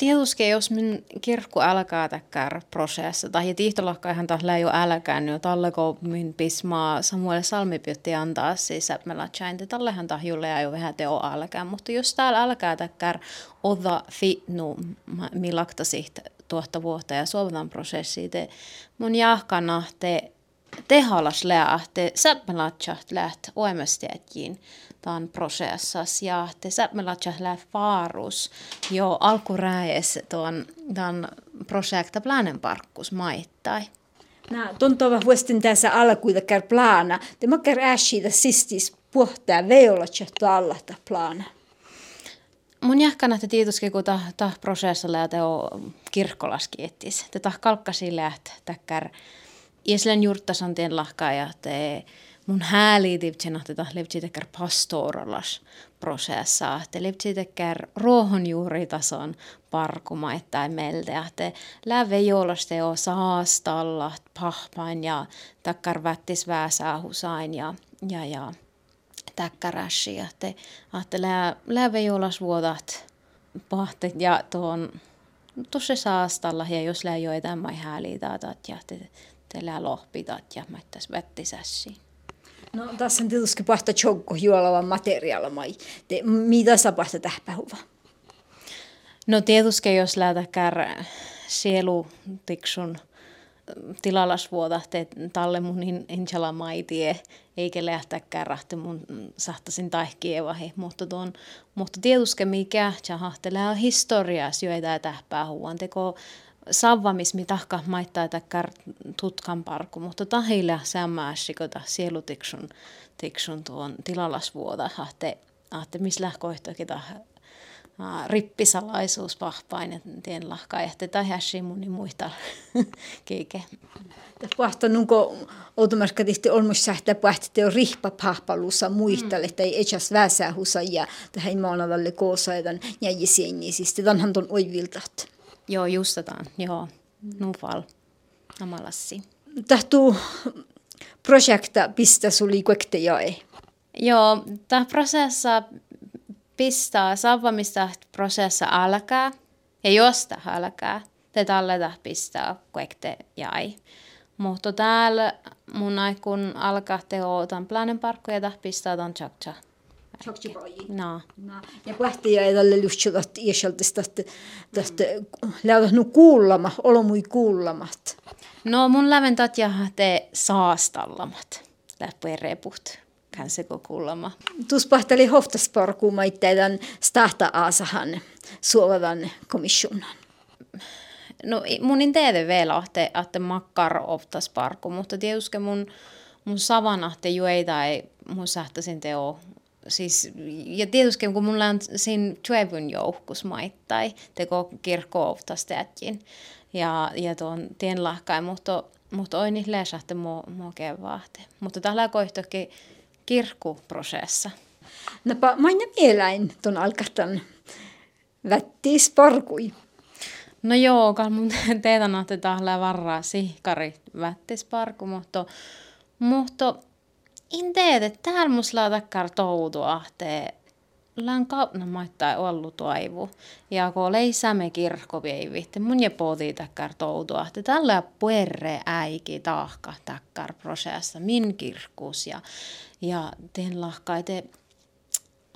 tietysti jos min kirkku alkaa täkkär prosessa, tai tihtolakka ihan taas jo älkää, niin talleko min pismaa Samuel Salmipytti antaa siis, että me latsain, että tallehan taas jo vähän teo alkaa, mutta jos täällä alkaa täkkär odda fitnu, millakta siht tuotta vuotta ja suovataan prosessi, te mun jahkana te tehalas lähte, säppälatsaht läht oemestiätjiin tämän prosessas ja läht vaarus jo alkuräes tuon tämän projekta planen parkkus maittai. Nää, tuntava vuostin tässä alkuita kär plana. Te makkar ässiitä sistis puhtaa veolatsa alla plana. Mun jahkana te tietysti, kun ta, ta prosessilla ja te on kirkkolaskiettis. Te ta kalkkasi läht täkkär Ieslen juurtasantien lahkaa ja te mun hääli tivtsen tätä levtsitekär pastoralas prosessa. Te levtsitekär ruohonjuuritason parkuma, että meiltä. Ja te läve joulaste o saastalla pahpain ja takkar vättis vääsäähusain ja, ja, ja täkkäräsi. Ja te ahte läve joulasvuodat pahtet ja tuon tuossa saastalla ja jos lää joitain mai hääliitä ja te tällä lohpitat ja mättäs vättisässiin. No tässä on tietysti pahta chokko juolava materiaalimai. Te, mitä sä pahta tähpähuva? No tietysti jos lähtäkään sielu tiksun tilalasvuota, te talle mun inshala maitie, eikä lähtäkään rahti mun sahtasin taihkievahi, mutta tuon, mutta tietysti mikä, tjahahtelee historias joita tähpää huuan, teko savvamis tahka maittaa täkkär tutkan parku, mutta tahilla sämmääsikota sielutiksun tiksun tuon tilalasvuoda, ahte, ahte missä lähkoihtokin rippisalaisuus pahpain, että tien lahkaa, että tahäsi muni muista keike. Pahta nunko automaska tihti olmus sähtä pahti on rihpa pahpalussa muistalle, mm. tai echas väsähusa ja tähän maanadalle koosaidan jäjisiin, siis tämän ton oiviltat. Joo, justataan. Joo, nufal. Namalassi. Tahtuu projekta pistä suli kuekte jae. Joo, tämä prosessa pistää savvamista prosessa alkaa ja josta alkaa. Te tällä pistää kuekte jäi. Mutta täällä mun aikun alkaa teo tämän planen parkkoja pistää tämän tjakcha. No. Ja pähtiä ei tälle lyhtsivät iäseltä tästä lähdät nu kuullama, olomui kuullamat. No mun läven tatja te saastallamat, läppuen reput kanseko kuullama. Tuus pahteli hoftasparku maitteiden stahta aasahan suovavan komissionan. No mun en tiedä vielä, että, että makkar oftas parku, mutta tietysti mun, mun savanahte jueita ei mun sähtäisin teo siis, ja tietysti kun mulla on siinä työvyn joukkos maittai, teko kirkkoovtas Ja, ja tuon tien lahkai, mutta, mutta oi niin läsahte mua, mua kevahte. Mutta tällä kohtakin kirkkuprosessa. Napa maina mieläin ton alkahtan vättis parkui. No joo, kun mun teetän, että tällä varraa sihkari vättis parku, mutta, mutta en tiedä, täällä mus laatakkar toutu ahtee. Lään kaupna maittaa ollut toivu. Ja kun leisämme kirkkoveivitte, mun ja poti takkar toutu ahte. Tällä puerre äiki tahka takkar prosessa, min kirkkus ja, ja teen lahkaite.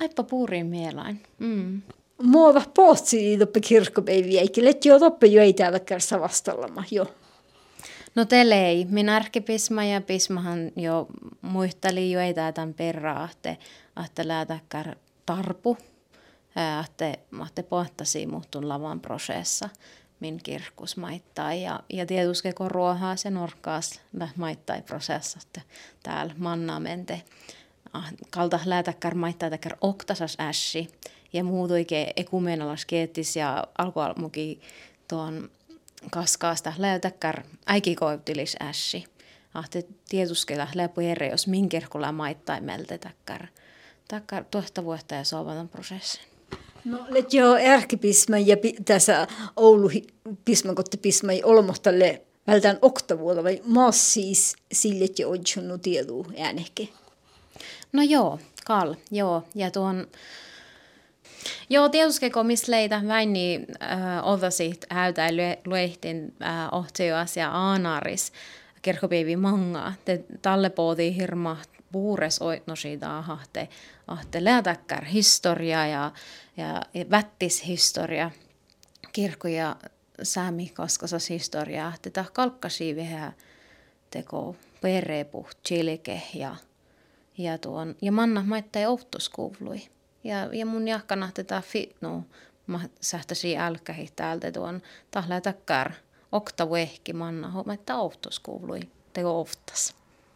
Aippa puuriin mielain. Mm. Muova pohtsi toppe kirkkopeiviä, eikä letti jo toppe jo ei täällä kärssä vastallama, jo. No telei. Minä ärkipisma ja pismahan jo muisteli jo ei tämän perää, että, että läätäkär tarpu, että, että pohtasi muhtun lavan prosessa min kirkkus maittaa. Ja, ja tietysti kun ruohaa se norkkaas maittaa että täällä mannamente ah, kalta läätäkär maittaa täkär oktasas ässi ja muutoike ekumenalas keettis ja alkualmuki tuon kaskaasta läytäkkär äikikoivtilis ässi. Ahte tietuskela läpu eri, jos minkerkulla maittai meltetäkkär. Takkar tuosta vuotta ja sovatan prosessin. No, let jo ärkipisma ja tässä Oulu pisma kotte pisma ei olmohtalle vältään oktavuoda vai maas siis sille jo odjunnu tiedu äänehke. No joo, kal, joo. Ja tuon Joo, tietysti kun missä leitä väini äh, otasit häytä luehtin äh, ohtio asia aanaris kirkkopäivi manga. Te talle pooti hirma puures oitno siitä ahte, ahte läätäkkär historia ja, ja, ja vättis historia kirkko ja säämi kaskasas historia. Tätä kalkkasi vähän teko perepuht, chilke ja, ja, tuon, ja manna maittai outoskuvlui. Ja, ja mun jahkana tätä fitnu, mä sähtäsi älkähi täältä tuon tahlaa takkar okta vehki manna, että outoskuvlui teko oftas.